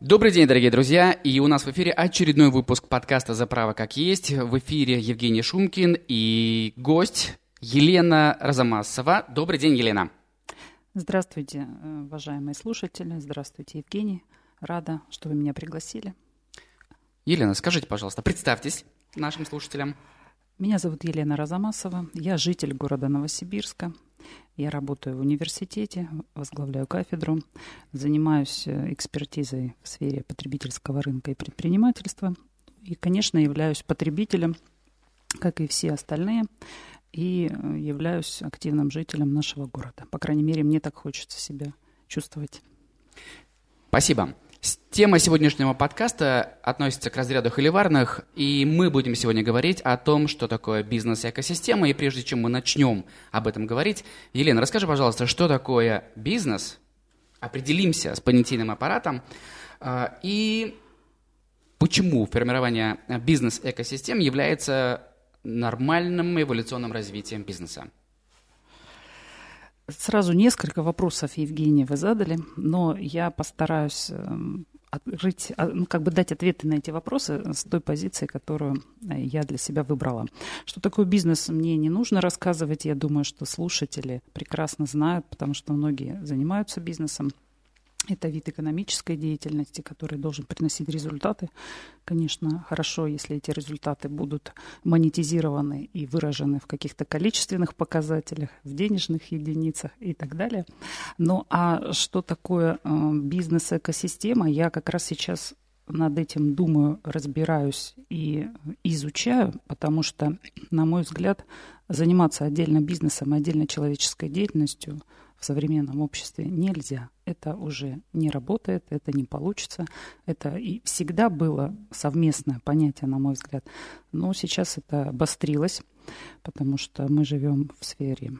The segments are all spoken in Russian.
Добрый день, дорогие друзья, и у нас в эфире очередной выпуск подкаста «За право как есть». В эфире Евгений Шумкин и гость Елена Разамасова. Добрый день, Елена. Здравствуйте, э, уважаемые слушатели. Здравствуйте, Евгений. Рада, что вы меня пригласили. Елена, скажите, пожалуйста, представьтесь нашим слушателям. Меня зовут Елена Разамасова. Я житель города Новосибирска. Я работаю в университете, возглавляю кафедру, занимаюсь э, экспертизой в сфере потребительского рынка и предпринимательства. И, конечно, являюсь потребителем, как и все остальные, и э, являюсь активным жителем нашего города. По крайней мере, мне так хочется себя чувствовать. Спасибо. Тема сегодняшнего подкаста относится к разряду холиварных, и мы будем сегодня говорить о том, что такое бизнес-экосистема. И прежде чем мы начнем об этом говорить, Елена, расскажи, пожалуйста, что такое бизнес? Определимся с понятийным аппаратом. А, и почему формирование бизнес-экосистем является нормальным эволюционным развитием бизнеса? Сразу несколько вопросов, Евгений, вы задали, но я постараюсь эм, открыть, а, ну, как бы дать ответы на эти вопросы с той позиции, которую э, я для себя выбрала. Что такое бизнес, мне не нужно рассказывать. Я думаю, что слушатели прекрасно знают, потому что многие занимаются бизнесом. Это вид экономической деятельности, который должен приносить результаты. Конечно, хорошо, если эти результаты будут монетизированы и выражены в каких-то количественных показателях, в денежных единицах и так далее. Ну а что такое э, бизнес-экосистема, я как раз сейчас над этим думаю, разбираюсь и изучаю, потому что, на мой взгляд, заниматься отдельно бизнесом, отдельно человеческой деятельностью – в современном обществе нельзя. Это уже не работает, это не получится. Это и всегда было совместное понятие, на мой взгляд. Но сейчас это обострилось, потому что мы живем в сфере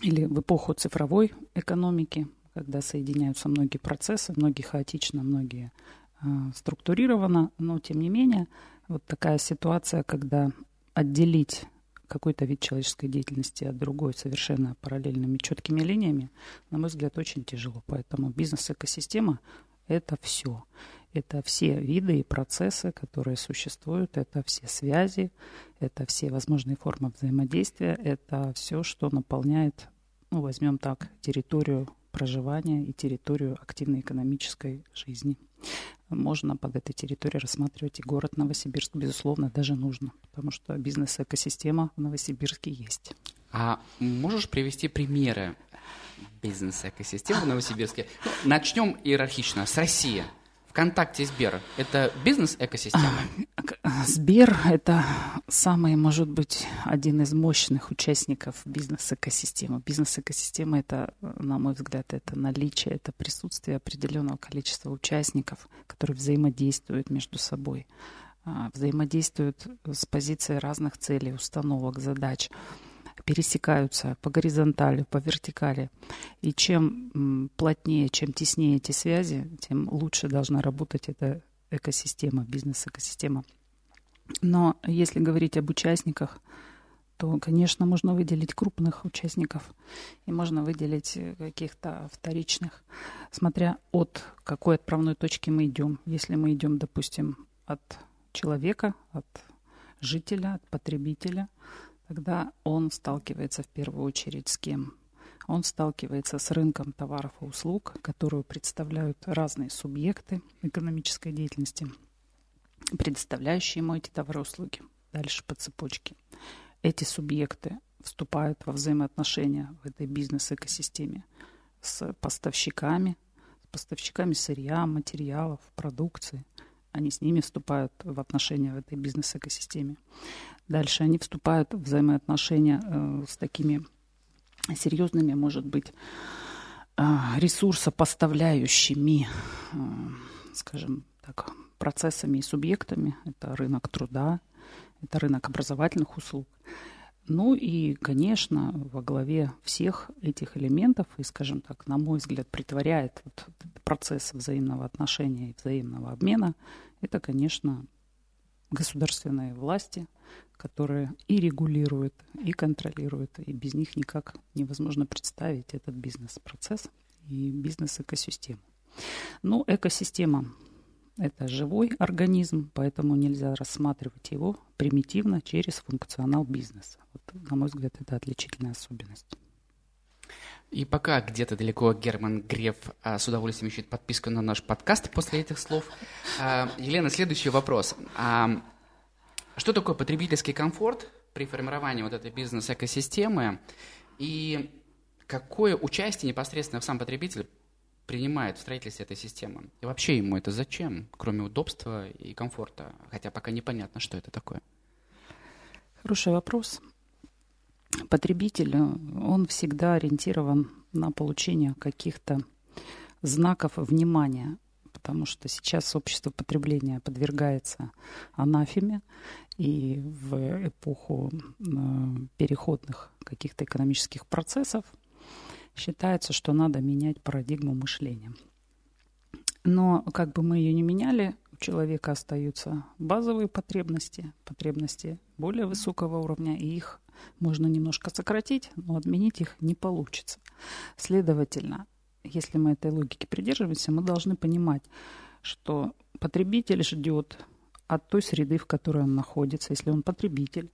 или в эпоху цифровой экономики, когда соединяются многие процессы, многие хаотично, многие э, структурировано, но тем не менее вот такая ситуация, когда отделить какой-то вид человеческой деятельности от другой совершенно параллельными четкими линиями, на мой взгляд, очень тяжело. Поэтому бизнес-экосистема – это все. Это все виды и процессы, которые существуют, это все связи, это все возможные формы взаимодействия, это все, что наполняет, ну, возьмем так, территорию проживания и территорию активной экономической жизни можно под этой территорией рассматривать и город Новосибирск, безусловно, даже нужно, потому что бизнес-экосистема в Новосибирске есть. А можешь привести примеры бизнес-экосистемы в Новосибирске? Ну, начнем иерархично с России. ВКонтакте Сбер – это бизнес-экосистема? Сбер – это самый, может быть, один из мощных участников бизнес-экосистемы. Бизнес-экосистема – это, на мой взгляд, это наличие, это присутствие определенного количества участников, которые взаимодействуют между собой, а, взаимодействуют с позицией разных целей, установок, задач пересекаются по горизонтали, по вертикали. И чем плотнее, чем теснее эти связи, тем лучше должна работать эта экосистема, бизнес-экосистема. Но если говорить об участниках, то, конечно, можно выделить крупных участников и можно выделить каких-то вторичных, смотря от какой отправной точки мы идем. Если мы идем, допустим, от человека, от жителя, от потребителя, тогда он сталкивается в первую очередь с кем? Он сталкивается с рынком товаров и услуг, которую представляют разные субъекты экономической деятельности, предоставляющие ему эти товары и услуги. Дальше по цепочке. Эти субъекты вступают во взаимоотношения в этой бизнес-экосистеме с поставщиками, с поставщиками сырья, материалов, продукции. Они с ними вступают в отношения в этой бизнес-экосистеме. Дальше они вступают в взаимоотношения э, с такими серьезными, может быть, э, ресурсопоставляющими, э, скажем так, процессами и субъектами. Это рынок труда, это рынок образовательных услуг. Ну и, конечно, во главе всех этих элементов, и, скажем так, на мой взгляд, притворяет вот процесс взаимного отношения и взаимного обмена, это, конечно, государственные власти, которые и регулируют, и контролируют, и без них никак невозможно представить этот бизнес-процесс и бизнес-экосистему. Ну, экосистема – это живой организм, поэтому нельзя рассматривать его примитивно через функционал бизнеса. Вот, на мой взгляд, это отличительная особенность. И пока где-то далеко Герман Греф а, с удовольствием ищет подписку на наш подкаст после этих слов. А, Елена, следующий вопрос. А, что такое потребительский комфорт при формировании вот этой бизнес-экосистемы? И какое участие непосредственно сам потребитель принимает в строительстве этой системы? И вообще ему это зачем, кроме удобства и комфорта? Хотя пока непонятно, что это такое. Хороший вопрос. Потребитель, он всегда ориентирован на получение каких-то знаков внимания, потому что сейчас общество потребления подвергается анафеме, и в эпоху э, переходных каких-то экономических процессов считается, что надо менять парадигму мышления. Но как бы мы ее не меняли, у человека остаются базовые потребности, потребности более высокого уровня, и их можно немножко сократить, но отменить их не получится. Следовательно, если мы этой логики придерживаемся, мы должны понимать, что потребитель ждет от той среды, в которой он находится, если он потребитель,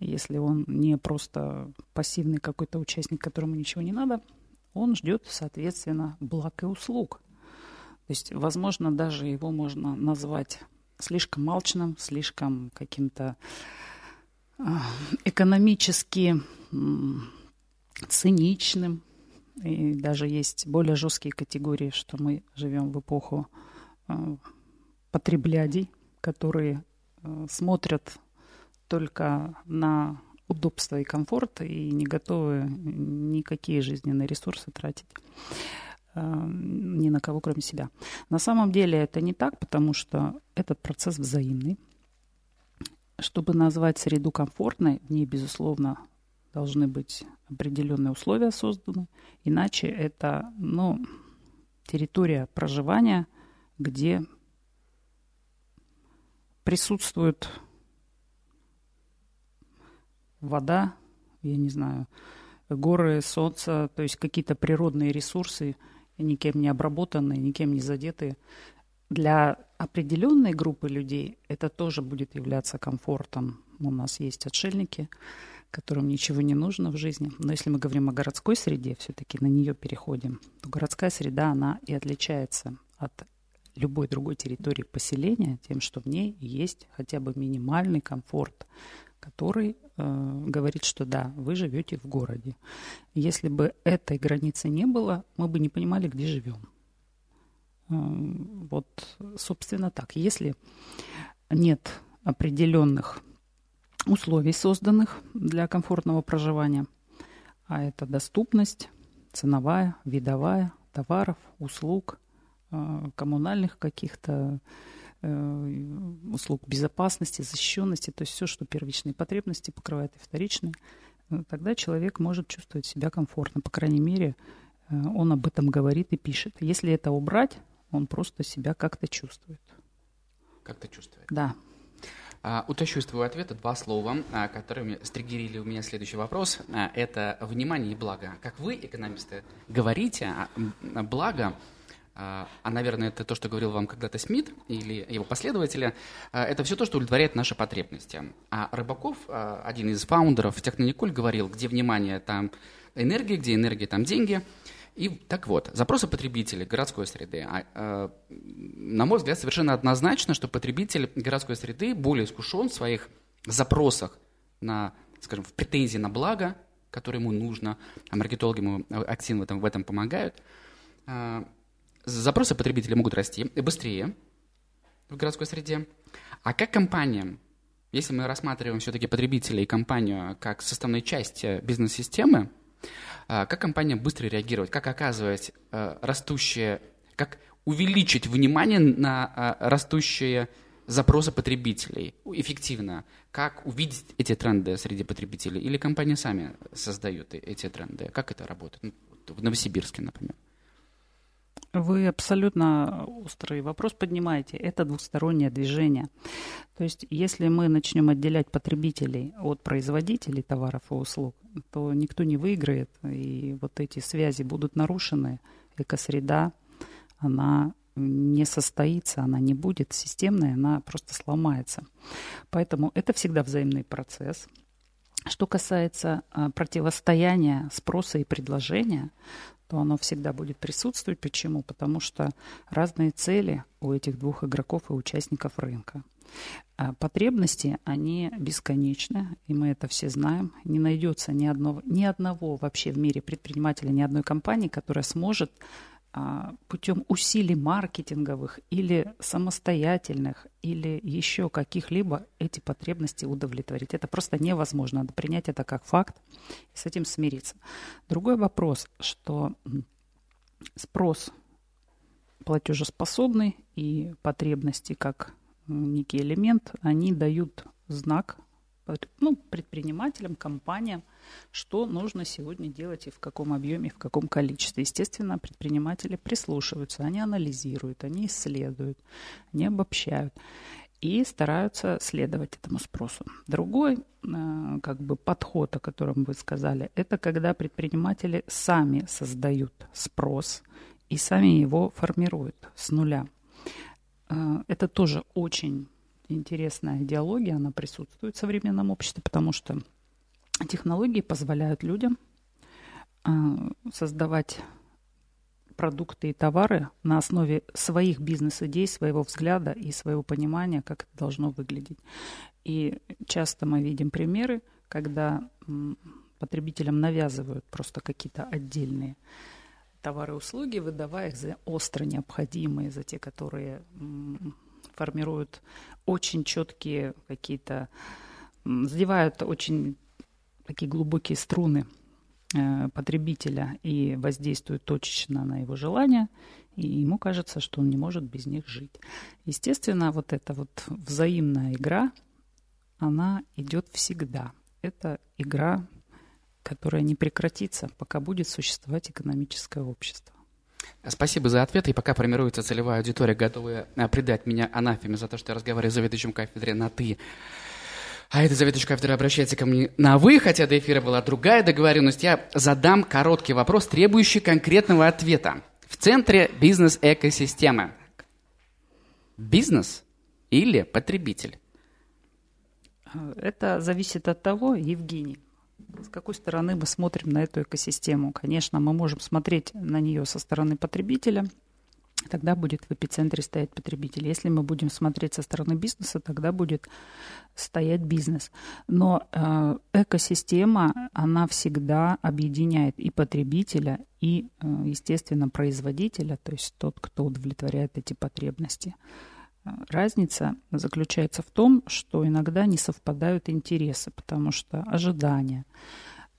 если он не просто пассивный какой-то участник, которому ничего не надо, он ждет, соответственно, благ и услуг. То есть, возможно, даже его можно назвать слишком молчным, слишком каким-то экономически циничным. И даже есть более жесткие категории, что мы живем в эпоху а, потреблядей, которые а, смотрят только на удобство и комфорт и не готовы никакие жизненные ресурсы тратить ни на кого, кроме себя. На самом деле это не так, потому что этот процесс взаимный. Чтобы назвать среду комфортной, в ней, безусловно, должны быть определенные условия созданы. Иначе это ну, территория проживания, где присутствует вода, я не знаю, горы, солнце, то есть какие-то природные ресурсы, никем не обработанные, никем не задетые для определенной группы людей это тоже будет являться комфортом. У нас есть отшельники, которым ничего не нужно в жизни. Но если мы говорим о городской среде, все-таки на нее переходим, то городская среда, она и отличается от любой другой территории поселения тем, что в ней есть хотя бы минимальный комфорт, который э, говорит, что да, вы живете в городе. Если бы этой границы не было, мы бы не понимали, где живем. Вот, собственно, так. Если нет определенных условий, созданных для комфортного проживания, а это доступность ценовая, видовая, товаров, услуг, э, коммунальных каких-то э, услуг безопасности, защищенности, то есть все, что первичные потребности покрывает и вторичные, э, тогда человек может чувствовать себя комфортно. По крайней мере, он об этом говорит и пишет. Если это убрать, он просто себя как-то чувствует. Как-то чувствует? Да. А, уточню из твоего ответа два слова, а, которые стригерили у меня следующий вопрос. А, это внимание и благо. Как вы, экономисты, говорите, а, благо, а, наверное, это то, что говорил вам когда-то Смит или его последователи, это все то, что удовлетворяет наши потребности. А Рыбаков, один из фаундеров Технониколь, говорил, где внимание, там энергия, где энергия, там деньги – и так вот, запросы потребителей городской среды. А, а, на мой взгляд, совершенно однозначно, что потребитель городской среды более искушен в своих запросах на, скажем, в претензии на благо, которое ему нужно, а маркетологи ему активно в этом, в этом помогают. А, запросы потребителей могут расти быстрее в городской среде. А как компания, если мы рассматриваем все-таки потребителей и компанию как составную часть э, бизнес-системы, как компания быстро реагировать, как оказывать э, растущее, как увеличить внимание на а, растущие запросы потребителей эффективно, как увидеть эти тренды среди потребителей, или компании сами создают эти тренды, как это работает, ну, в Новосибирске, например. Вы абсолютно острый вопрос поднимаете. Это двустороннее движение. То есть, если мы начнем отделять потребителей от производителей товаров и услуг, то никто не выиграет, и вот эти связи будут нарушены, экосреда, она не состоится, она не будет системной, она просто сломается. Поэтому это всегда взаимный процесс. Что касается а, противостояния спроса и предложения, то оно всегда будет присутствовать. Почему? Потому что разные цели у этих двух игроков и участников рынка. А потребности, они бесконечны, и мы это все знаем. Не найдется ни одного, ни одного вообще в мире предпринимателя, ни одной компании, которая сможет путем усилий маркетинговых или самостоятельных, или еще каких-либо эти потребности удовлетворить. Это просто невозможно. Надо принять это как факт и с этим смириться. Другой вопрос, что спрос платежеспособный и потребности как некий элемент, они дают знак ну, предпринимателям, компаниям, что нужно сегодня делать и в каком объеме, в каком количестве. Естественно, предприниматели прислушиваются, они анализируют, они исследуют, они обобщают и стараются следовать этому спросу. Другой э, как бы подход, о котором вы сказали, это когда предприниматели сами создают спрос и сами его формируют с нуля. Э, это тоже очень интересная идеология, она присутствует в современном обществе, потому что технологии позволяют людям э, создавать продукты и товары на основе своих бизнес-идей, своего взгляда и своего понимания, как это должно выглядеть. И часто мы видим примеры, когда потребителям навязывают просто какие-то отдельные товары и услуги, выдавая их за остро необходимые, за те, которые формируют очень четкие какие-то, задевают очень такие глубокие струны э, потребителя и воздействуют точечно на его желания, и ему кажется, что он не может без них жить. Естественно, вот эта вот взаимная игра, она идет всегда. Это игра, которая не прекратится, пока будет существовать экономическое общество. Спасибо за ответ. И пока формируется целевая аудитория, готовая э, предать меня анафеме за то, что я разговариваю с заведующим кафедре на «ты», а эта заведующая кафедра обращается ко мне на «вы», хотя до эфира была другая договоренность, я задам короткий вопрос, требующий конкретного ответа. В центре бизнес-экосистемы бизнес или потребитель? Это зависит от того, Евгений, с какой стороны мы смотрим на эту экосистему. Конечно, мы можем смотреть на нее со стороны потребителя, тогда будет в эпицентре стоять потребитель. Если мы будем смотреть со стороны бизнеса, тогда будет стоять бизнес. Но э, экосистема, она всегда объединяет и потребителя, и, э, естественно, производителя, то есть тот, кто удовлетворяет эти потребности. Разница заключается в том, что иногда не совпадают интересы, потому что ожидания.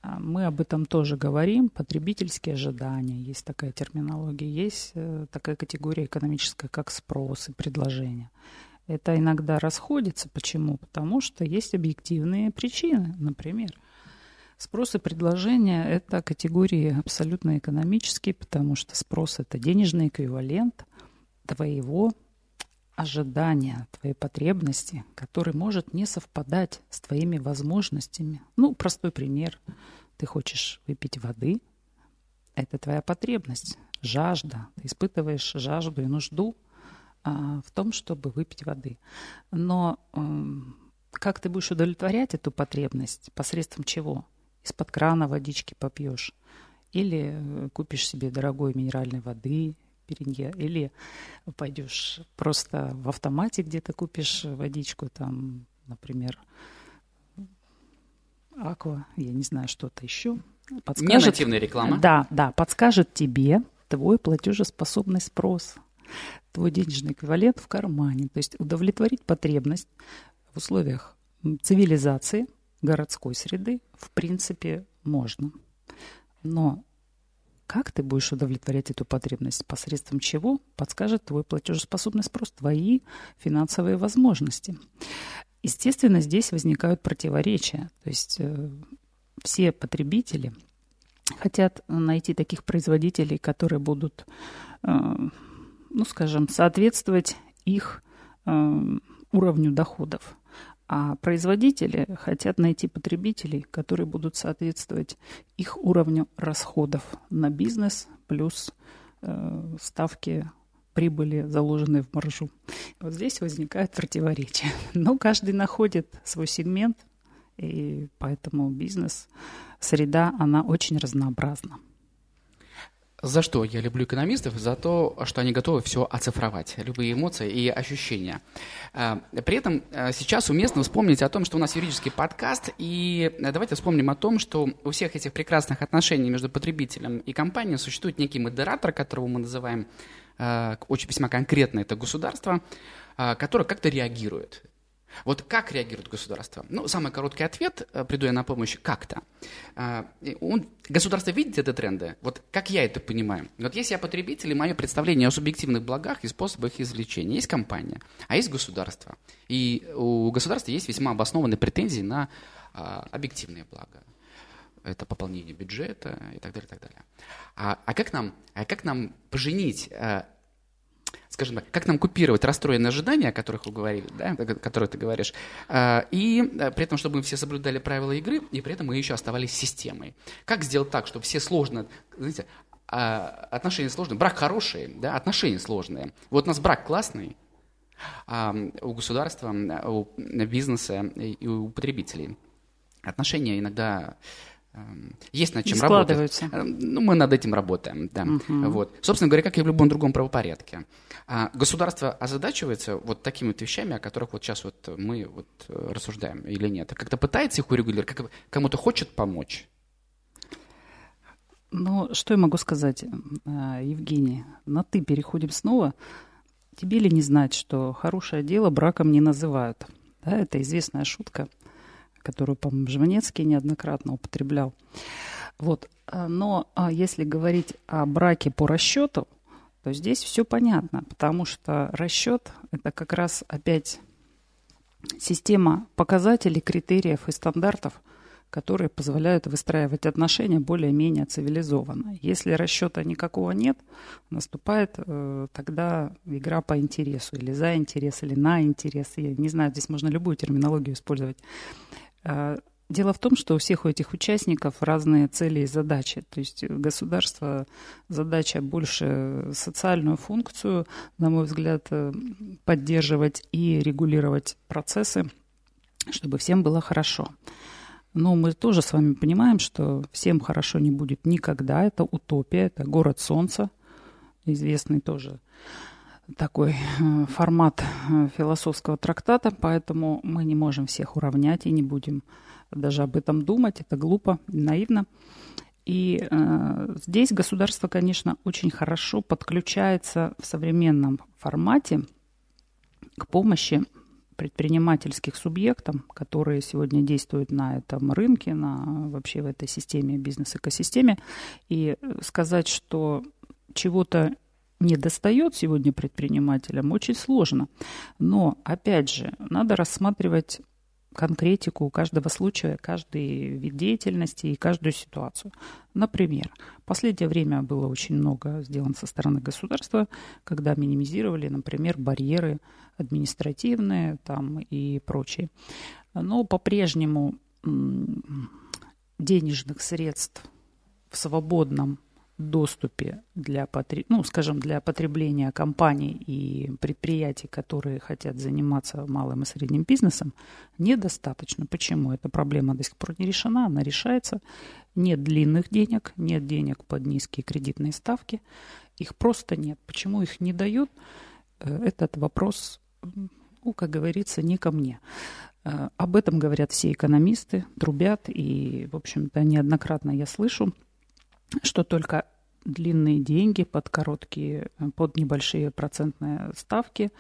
А, мы об этом тоже говорим, потребительские ожидания, есть такая терминология, есть э, такая категория экономическая, как спрос и предложение. Это иногда расходится. Почему? Потому что есть объективные причины, например. Спрос и предложение – это категории абсолютно экономические, потому что спрос – это денежный эквивалент твоего ожидания, твоей потребности, который может не совпадать с твоими возможностями. Ну, простой пример. Ты хочешь выпить воды, это твоя потребность, жажда. Ты испытываешь жажду и нужду а, в том, чтобы выпить воды. Но э, как ты будешь удовлетворять эту потребность? Посредством чего? Из-под крана водички попьешь. Или э, купишь себе дорогой минеральной воды, перенье, или пойдешь просто в автомате где-то купишь водичку, там, например, аква, я не знаю, что-то еще. Подскажет, реклама. Да, да, подскажет тебе твой платежеспособный спрос, твой денежный эквивалент в кармане. То есть удовлетворить потребность в условиях цивилизации, городской среды, в принципе, можно. Но как ты будешь удовлетворять эту потребность? Посредством чего? Подскажет твой платежеспособный спрос, твои финансовые возможности. Естественно, здесь возникают противоречия. То есть э, все потребители хотят найти таких производителей, которые будут, э, ну, скажем, соответствовать их э, уровню доходов. А производители хотят найти потребителей, которые будут соответствовать их уровню расходов на бизнес плюс э, ставки прибыли, заложенные в маржу. Вот здесь возникает противоречие. Но каждый находит свой сегмент, и поэтому бизнес, среда, она очень разнообразна. За что я люблю экономистов? За то, что они готовы все оцифровать, любые эмоции и ощущения. А, при этом а, сейчас уместно вспомнить о том, что у нас юридический подкаст, и давайте вспомним о том, что у всех этих прекрасных отношений между потребителем и компанией существует некий модератор, которого мы называем а, очень весьма конкретно, это государство, которое как-то реагирует. Вот как реагирует государство? Ну, самый короткий ответ, э, приду я на помощь, как-то. А, государство видит эти тренды? Вот как я это понимаю? Вот есть я потребитель, и мое представление о субъективных благах и способах их извлечения. Есть компания, а есть государство. И у государства есть весьма обоснованные претензии на а, объективные блага. Это пополнение бюджета и так далее, и так далее. А, а, как, нам, а как нам поженить а, скажем так, как нам купировать расстроенные ожидания, о которых вы говорили, да, о которых ты говоришь, а, и э, при этом, чтобы мы все соблюдали правила игры, и при этом мы еще оставались системой. Как сделать так, чтобы все сложно, знаете, а, отношения сложные, брак хороший, да, отношения сложные. Вот у нас брак классный, а у государства, у бизнеса и у потребителей отношения иногда есть над чем работать. Эм, ну, мы над этим работаем, да. Угу. Вот. Собственно говоря, как и в любом другом правопорядке. А государство озадачивается вот такими вот вещами, о которых вот сейчас вот мы вот э, рассуждаем, или нет? Как-то пытается их урегулировать, как кому-то хочет помочь? Ну, что я могу сказать, э, Евгений? На «ты» переходим снова. Тебе ли не знать, что хорошее дело браком не называют? Да, это известная шутка – которую, по-моему, Жванецкий неоднократно употреблял. Вот. А, но а если говорить о браке по расчету, то здесь все понятно, потому что расчет – это как раз опять система показателей, критериев и стандартов, которые позволяют выстраивать отношения более-менее цивилизованно. Если расчета никакого нет, наступает э, тогда игра по интересу, или за интерес, или на интерес. Я не знаю, здесь можно любую терминологию использовать. А, дело в том, что у всех у этих участников разные цели и задачи. То есть государство задача больше социальную функцию, на мой взгляд, э, поддерживать и регулировать процессы, чтобы всем было хорошо. Но мы тоже с вами понимаем, что всем хорошо не будет никогда. Это утопия, это город солнца, известный тоже такой э, формат э, философского трактата, поэтому мы не можем всех уравнять и не будем даже об этом думать. Это глупо, наивно. И э, здесь государство, конечно, очень хорошо подключается в современном формате к помощи предпринимательских субъектам, которые сегодня действуют на этом рынке, на вообще в этой системе, бизнес-экосистеме. И сказать, что чего-то не достает сегодня предпринимателям, очень сложно. Но, опять же, надо рассматривать конкретику каждого случая, каждый вид деятельности и каждую ситуацию. Например, в последнее время было очень много сделано со стороны государства, когда минимизировали, например, барьеры административные там и прочие. Но по-прежнему денежных средств в свободном доступе для, ну, скажем, для потребления компаний и предприятий, которые хотят заниматься малым и средним бизнесом, недостаточно. Почему? Эта проблема до сих пор не решена, она решается. Нет длинных денег, нет денег под низкие кредитные ставки. Их просто нет. Почему их не дают? Э, этот вопрос, ну, как говорится, не ко мне. Э, об этом говорят все экономисты, трубят, и, в общем-то, неоднократно я слышу, что только длинные деньги под короткие, под небольшие процентные ставки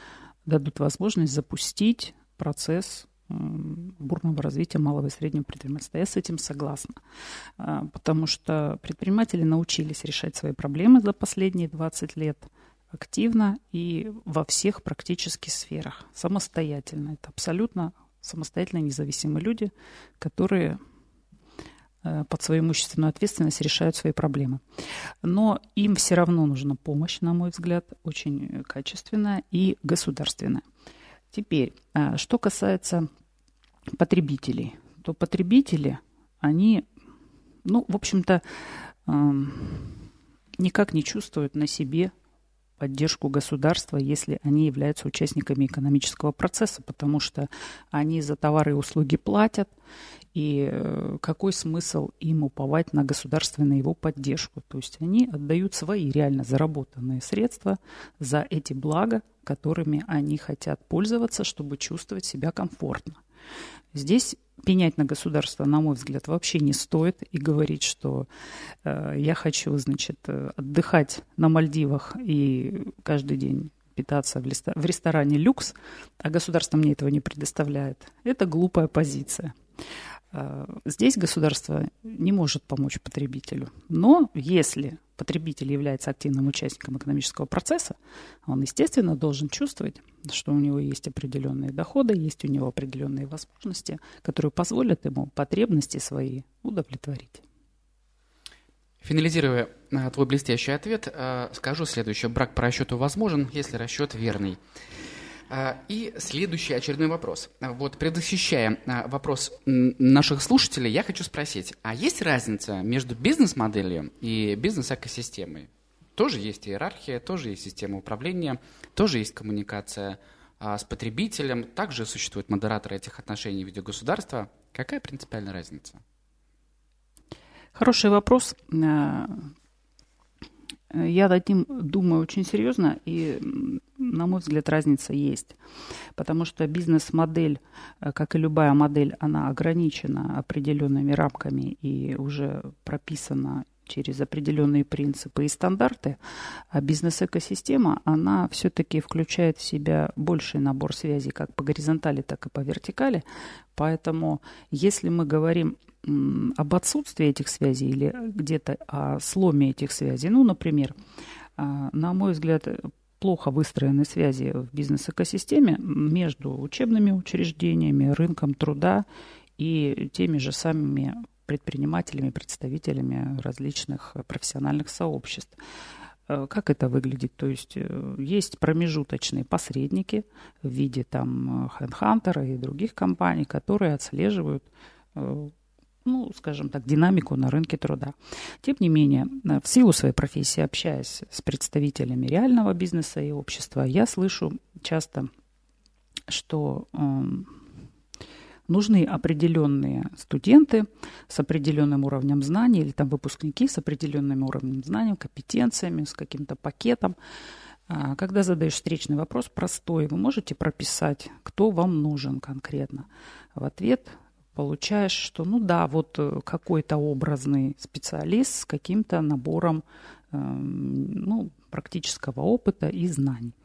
дадут возможность запустить процесс бурного развития малого и среднего предпринимательства. Я с этим согласна, а, потому что предприниматели научились решать свои проблемы за последние 20 лет активно и во всех практически сферах, самостоятельно. Это абсолютно самостоятельно независимые люди, которые Э, под свою имущественную ответственность решают свои проблемы. Но им все равно нужна помощь, на мой взгляд, очень качественная и государственная. Теперь, э, что касается потребителей, то потребители, они, ну, в общем-то, эм, никак не чувствуют на себе поддержку государства, если они являются участниками экономического процесса, потому что они за товары и услуги платят, и э, какой смысл им уповать на государственную его поддержку? То есть они отдают свои реально заработанные средства за эти блага, которыми они хотят пользоваться, чтобы чувствовать себя комфортно. Здесь пенять на государство, на мой взгляд, вообще не стоит и говорить, что э, я хочу, значит, отдыхать на Мальдивах и каждый день питаться в, листа- в ресторане люкс, а государство мне этого не предоставляет. Это глупая позиция. Э, здесь государство не может помочь потребителю. Но если потребитель является активным участником экономического процесса, он, естественно, должен чувствовать, что у него есть определенные доходы, есть у него определенные возможности, которые позволят ему потребности свои удовлетворить. Финализируя э, твой блестящий ответ, э, скажу следующее. Брак по расчету возможен, если расчет верный. А, и следующий очередной вопрос. Вот предвосхищая а, вопрос наших слушателей, я хочу спросить, а есть разница между бизнес-моделью и бизнес-экосистемой? Тоже есть иерархия, тоже есть система управления, тоже есть коммуникация а, с потребителем, также существуют модераторы этих отношений в виде государства. Какая принципиальная разница? Хороший вопрос. Я над ним думаю очень серьезно, и, на мой взгляд, разница есть. Потому что бизнес-модель, э, как и любая модель, она ограничена определенными рамками и уже прописана через определенные принципы и стандарты, а бизнес-экосистема, она все-таки включает в себя больший набор связей как по горизонтали, так и по вертикали. Поэтому если мы говорим об отсутствии этих связей или где-то о сломе этих связей. Ну, например, а, на мой взгляд, плохо выстроены связи в бизнес-экосистеме между учебными учреждениями, рынком труда и теми же самыми предпринимателями, представителями различных профессиональных сообществ. Э, как это выглядит? То есть э, есть промежуточные посредники в виде там HeadHunter и других компаний, которые отслеживают э, ну, скажем так, динамику на рынке труда. Тем не менее, э, в силу своей профессии, общаясь с представителями реального бизнеса и общества, я слышу часто, что э, нужны определенные студенты с определенным уровнем знаний или там выпускники с определенным уровнем знаний, компетенциями, с каким-то пакетом. А когда задаешь встречный вопрос, простой, вы можете прописать, кто вам нужен конкретно. В ответ получаешь, что ну да, вот э, какой-то образный специалист с каким-то набором э, ну, практического опыта и знаний.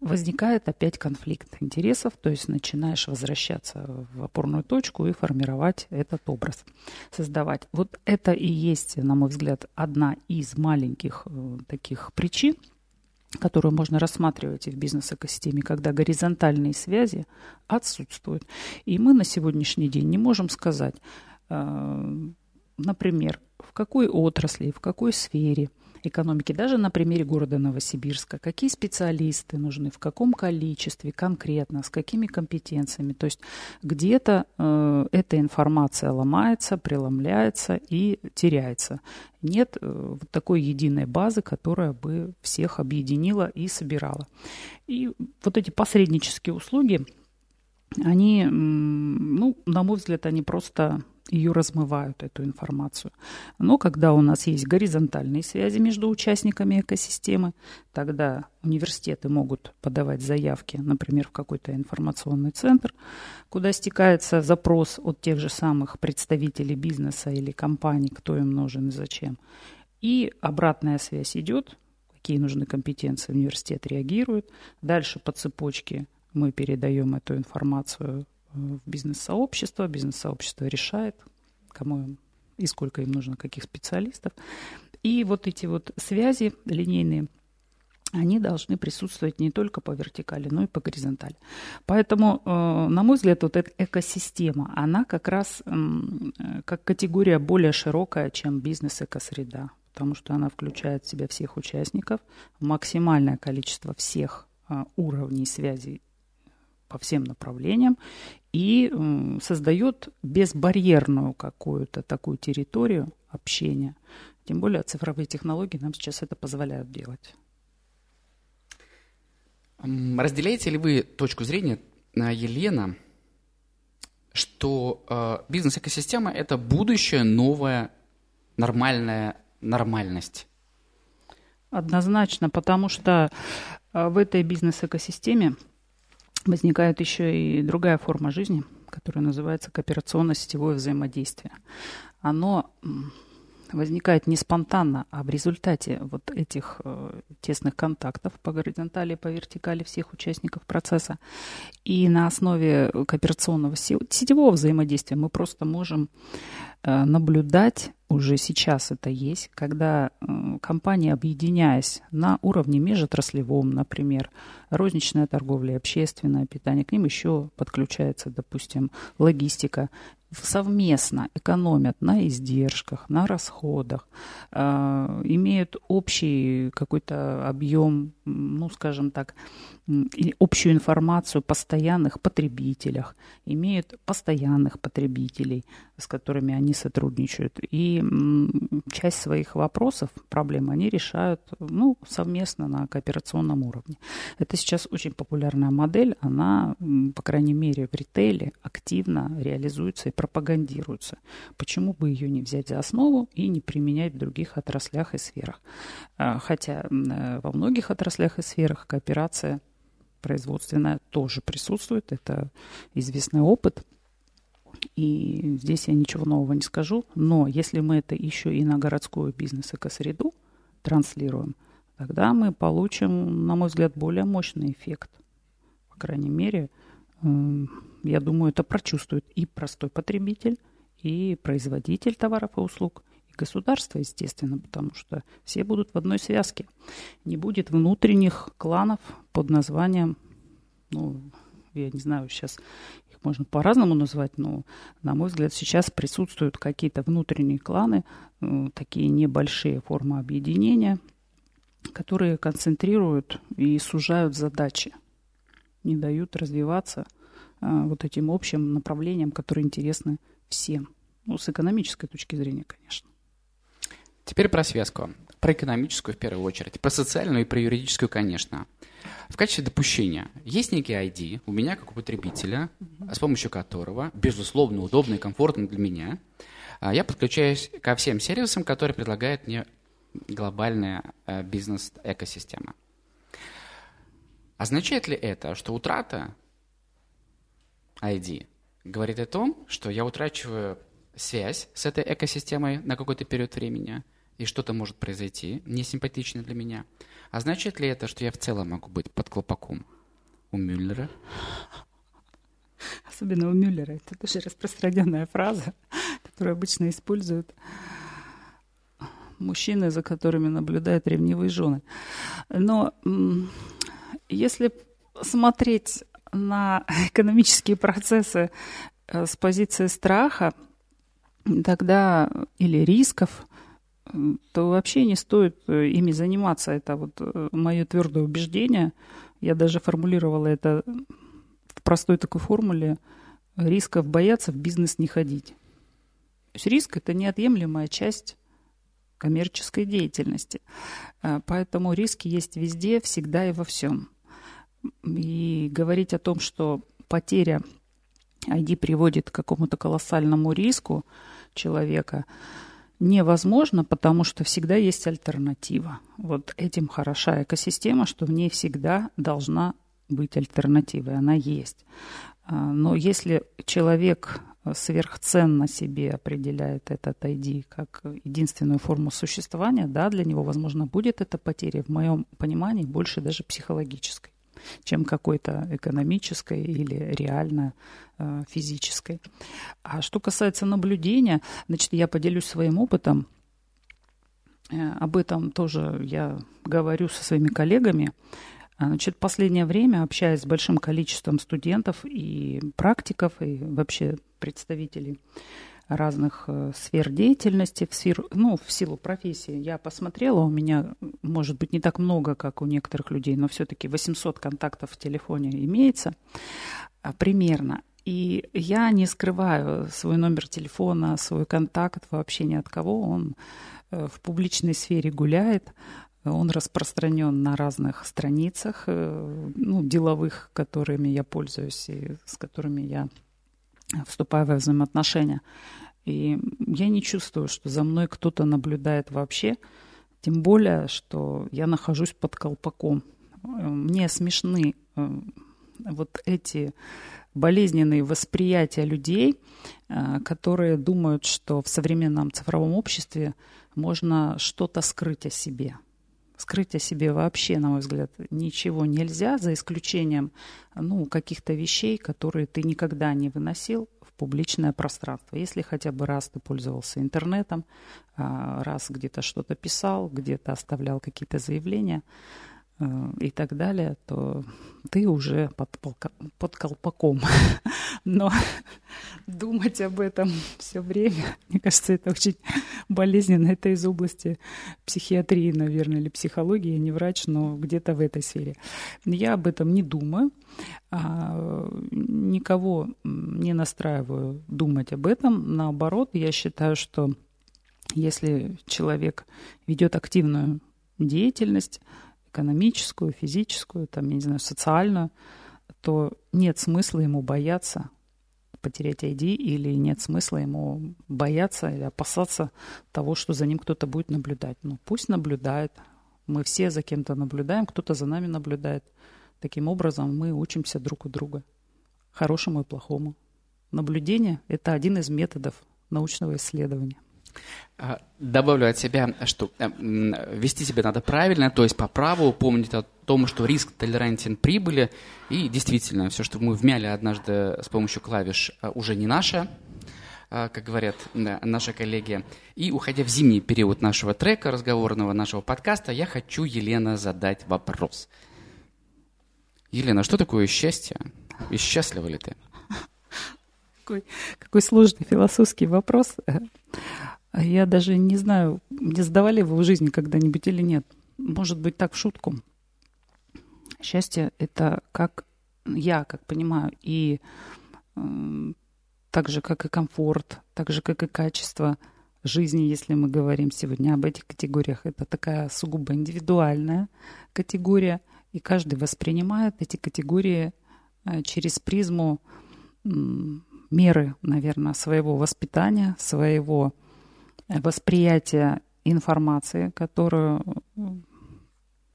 Возникает опять конфликт интересов, то есть начинаешь возвращаться в опорную точку и формировать этот образ, создавать. Вот это и есть, на мой взгляд, одна из маленьких э, таких причин, которую можно рассматривать и в бизнес-экосистеме, когда горизонтальные связи отсутствуют. И мы на сегодняшний день не можем сказать, э, например, в какой отрасли, в какой сфере – экономики, даже на примере города Новосибирска, какие специалисты нужны, в каком количестве конкретно, с какими компетенциями. То есть где-то э, эта информация ломается, преломляется и теряется. Нет э, вот такой единой базы, которая бы всех объединила и собирала. И вот эти посреднические услуги, они, ну, на мой взгляд, они просто ее размывают, эту информацию. Но когда у нас есть горизонтальные связи между участниками экосистемы, тогда университеты могут подавать заявки, например, в какой-то информационный центр, куда стекается запрос от тех же самых представителей бизнеса или компаний, кто им нужен и зачем. И обратная связь идет, какие нужны компетенции, университет реагирует. Дальше по цепочке мы передаем эту информацию в бизнес-сообщество. Бизнес-сообщество решает, кому и сколько им нужно, каких специалистов. И вот эти вот связи линейные, они должны присутствовать не только по вертикали, но и по горизонтали. Поэтому, э, на мой взгляд, вот эта экосистема, она как раз э, как категория более широкая, чем бизнес-экосреда, потому что она включает в себя всех участников, максимальное количество всех э, уровней связи по всем направлениям и создает безбарьерную какую-то такую территорию общения. Тем более цифровые технологии нам сейчас это позволяют делать. Разделяете ли вы точку зрения Елена, что э, бизнес-экосистема – это будущее новая нормальная нормальность? Однозначно, потому что э, в этой бизнес-экосистеме возникает еще и другая форма жизни, которая называется кооперационно-сетевое взаимодействие. Оно возникает не спонтанно, а в результате вот этих э, тесных контактов по горизонтали, по вертикали всех участников процесса. И на основе кооперационного сетевого взаимодействия мы просто можем э, наблюдать, уже сейчас это есть, когда э, компании, объединяясь на уровне межотраслевом, например, розничная торговля, общественное питание, к ним еще подключается, допустим, логистика, совместно экономят на издержках, на расходах, э, имеют общий какой-то объем, ну, скажем так, общую информацию о постоянных потребителях, имеют постоянных потребителей, с которыми они сотрудничают. И часть своих вопросов, проблем они решают ну, совместно на кооперационном уровне. Это сейчас очень популярная модель, она, по крайней мере, в ритейле активно реализуется и пропагандируется. Почему бы ее не взять за основу и не применять в других отраслях и сферах? А, хотя э, во многих отраслях и сферах кооперация производственная тоже присутствует. Это известный опыт. И здесь я ничего нового не скажу. Но если мы это еще и на городскую бизнес-экосреду транслируем, тогда мы получим, на мой взгляд, более мощный эффект. По крайней мере, я думаю, это прочувствует и простой потребитель, и производитель товаров и услуг, государства, естественно, потому что все будут в одной связке. Не будет внутренних кланов под названием, ну, я не знаю, сейчас их можно по-разному назвать, но, на мой взгляд, сейчас присутствуют какие-то внутренние кланы, ну, такие небольшие формы объединения, которые концентрируют и сужают задачи, не дают развиваться а, вот этим общим направлениям, которые интересны всем. Ну, с экономической точки зрения, конечно. Теперь про связку. Про экономическую в первую очередь, про социальную и про юридическую, конечно. В качестве допущения есть некий ID у меня как у потребителя, с помощью которого, безусловно, удобно и комфортно для меня, а, я подключаюсь ко всем сервисам, которые предлагает мне глобальная э, бизнес-экосистема. Означает ли это, что утрата ID говорит о том, что я утрачиваю связь с этой экосистемой на какой-то период времени – и что-то может произойти, несимпатичное для меня. А значит ли это, что я в целом могу быть под колпаком у Мюллера? Особенно у Мюллера. Это тоже распространенная фраза, которую обычно используют мужчины, за которыми наблюдают ревнивые жены. Но если смотреть на экономические процессы э, с позиции страха, тогда или рисков, то вообще не стоит э, ими заниматься. Это вот э, мое твердое убеждение. Я даже формулировала это в простой такой формуле. Рисков бояться, в бизнес не ходить. То есть риск – это неотъемлемая часть коммерческой деятельности. Э, поэтому риски есть везде, всегда и во всем. И говорить о том, что потеря ID приводит к какому-то колоссальному риску человека – невозможно, потому что всегда есть альтернатива. Вот этим хороша экосистема, что в ней всегда должна быть альтернатива, и она есть. А, но если человек сверхценно себе определяет этот ID как единственную форму существования, да, для него, возможно, будет эта потеря, в моем понимании, больше даже психологической чем какой-то экономической или реально э, физической. А что касается наблюдения, значит, я поделюсь своим опытом. Э, об этом тоже я говорю со своими коллегами. Значит, в последнее время, общаясь с большим количеством студентов и практиков, и вообще представителей разных э, сфер деятельности, в, сфер, ну, в силу профессии. Я посмотрела, у меня, может быть, не так много, как у некоторых людей, но все-таки 800 контактов в телефоне имеется а, примерно. И я не скрываю свой номер телефона, свой контакт вообще ни от кого. Он э, в публичной сфере гуляет. Он распространен на разных страницах, э, ну, деловых, которыми я пользуюсь и с которыми я вступаю во взаимоотношения. И я не чувствую, что за мной кто-то наблюдает вообще, тем более, что я нахожусь под колпаком. Мне смешны э, вот эти болезненные восприятия людей, э, которые думают, что в современном цифровом обществе можно что-то скрыть о себе. Скрыть о себе вообще, на мой взгляд, ничего нельзя, за исключением ну, каких-то вещей, которые ты никогда не выносил в публичное пространство. Если хотя бы раз ты пользовался интернетом, а, раз где-то что-то писал, где-то оставлял какие-то заявления, и так далее, то ты уже под, под колпаком. Но думать об этом все время, мне кажется, это очень болезненно. Это из области психиатрии, наверное, или психологии. Я не врач, но где-то в этой сфере. Я об этом не думаю. А, никого не настраиваю думать об этом. Наоборот, я считаю, что если человек ведет активную деятельность, экономическую, физическую, там, я не знаю, социальную, то нет смысла ему бояться потерять ID или нет смысла ему бояться или опасаться того, что за ним кто-то будет наблюдать. Ну, пусть наблюдает. Мы все за кем-то наблюдаем, кто-то за нами наблюдает. Таким образом, мы учимся друг у друга, хорошему и плохому. Наблюдение – это один из методов научного исследования. А, добавлю от себя, что э, вести себя надо правильно, то есть по праву, помнить о том, что риск толерантен прибыли, и действительно, все, что мы вмяли однажды с помощью клавиш, э, уже не наше, э, как говорят наши коллеги. И уходя в зимний период нашего трека, разговорного нашего подкаста, я хочу, Елена, задать вопрос. Елена, что такое счастье? И счастлива ли ты? Какой, какой сложный философский вопрос. А я даже не знаю, не задавали вы в жизни когда-нибудь или нет. Может быть, так в шутку. Счастье — это как я, как понимаю, и э, так же, как и комфорт, так же, как и качество жизни, если мы говорим сегодня об этих категориях. Это такая сугубо индивидуальная категория, и каждый воспринимает эти категории э, через призму э, меры, наверное, своего воспитания, своего восприятие информации, которую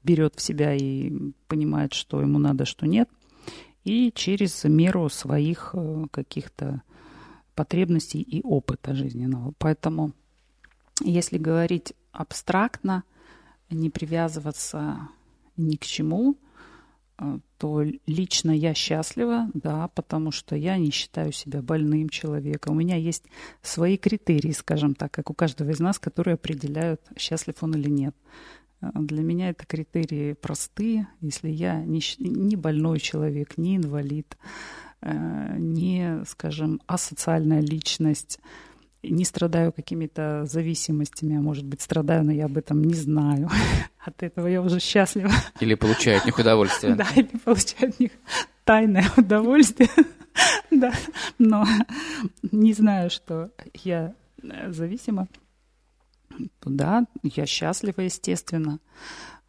берет в себя и понимает, что ему надо, что нет, и через меру своих э, каких-то потребностей и опыта жизненного. Поэтому, если говорить абстрактно, не привязываться ни к чему, то лично я счастлива, да, потому что я не считаю себя больным человеком. У меня есть свои критерии, скажем так, как у каждого из нас, которые определяют, счастлив он или нет. А, для меня это критерии простые. Если я не, не больной человек, не инвалид, а, не, скажем, асоциальная личность, не страдаю какими-то зависимостями, а может быть страдаю, но я об этом не знаю. От этого я уже счастлива. Или получаю от них удовольствие. Да, или получаю от них тайное удовольствие. Да, но не знаю, что я э, зависима. Да, я счастлива, естественно.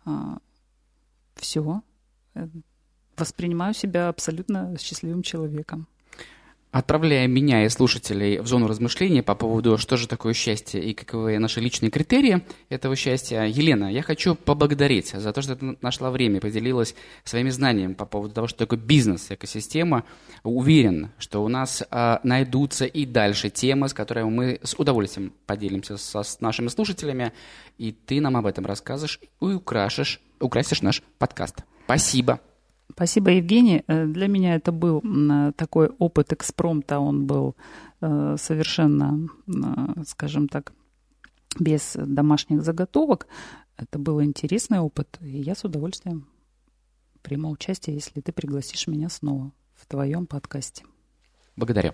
А, Все. Э, воспринимаю себя абсолютно счастливым человеком. Отправляя меня и слушателей в зону размышления по поводу, что же такое счастье и каковы наши личные критерии этого счастья, Елена, я хочу поблагодарить за то, что ты нашла время, поделилась своими знаниями по поводу того, что такое бизнес, экосистема. Уверен, что у нас а, найдутся и дальше темы, с которыми мы с удовольствием поделимся со, с нашими слушателями, и ты нам об этом расскажешь и украшешь, украсишь наш подкаст. Спасибо. Спасибо, Евгений. Э, для меня это был такой опыт экспромта, он был э, совершенно, скажем так, без домашних заготовок. Это был интересный опыт, и я с удовольствием приму участие, если ты пригласишь меня снова в твоем подкасте. Благодарю.